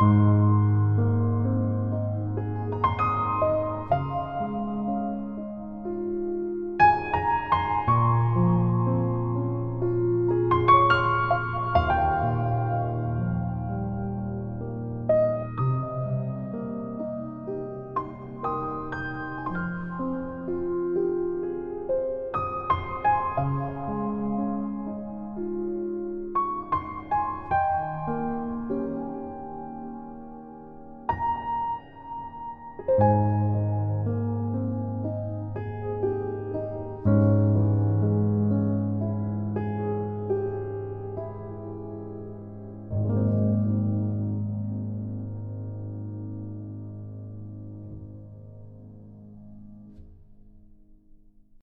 Música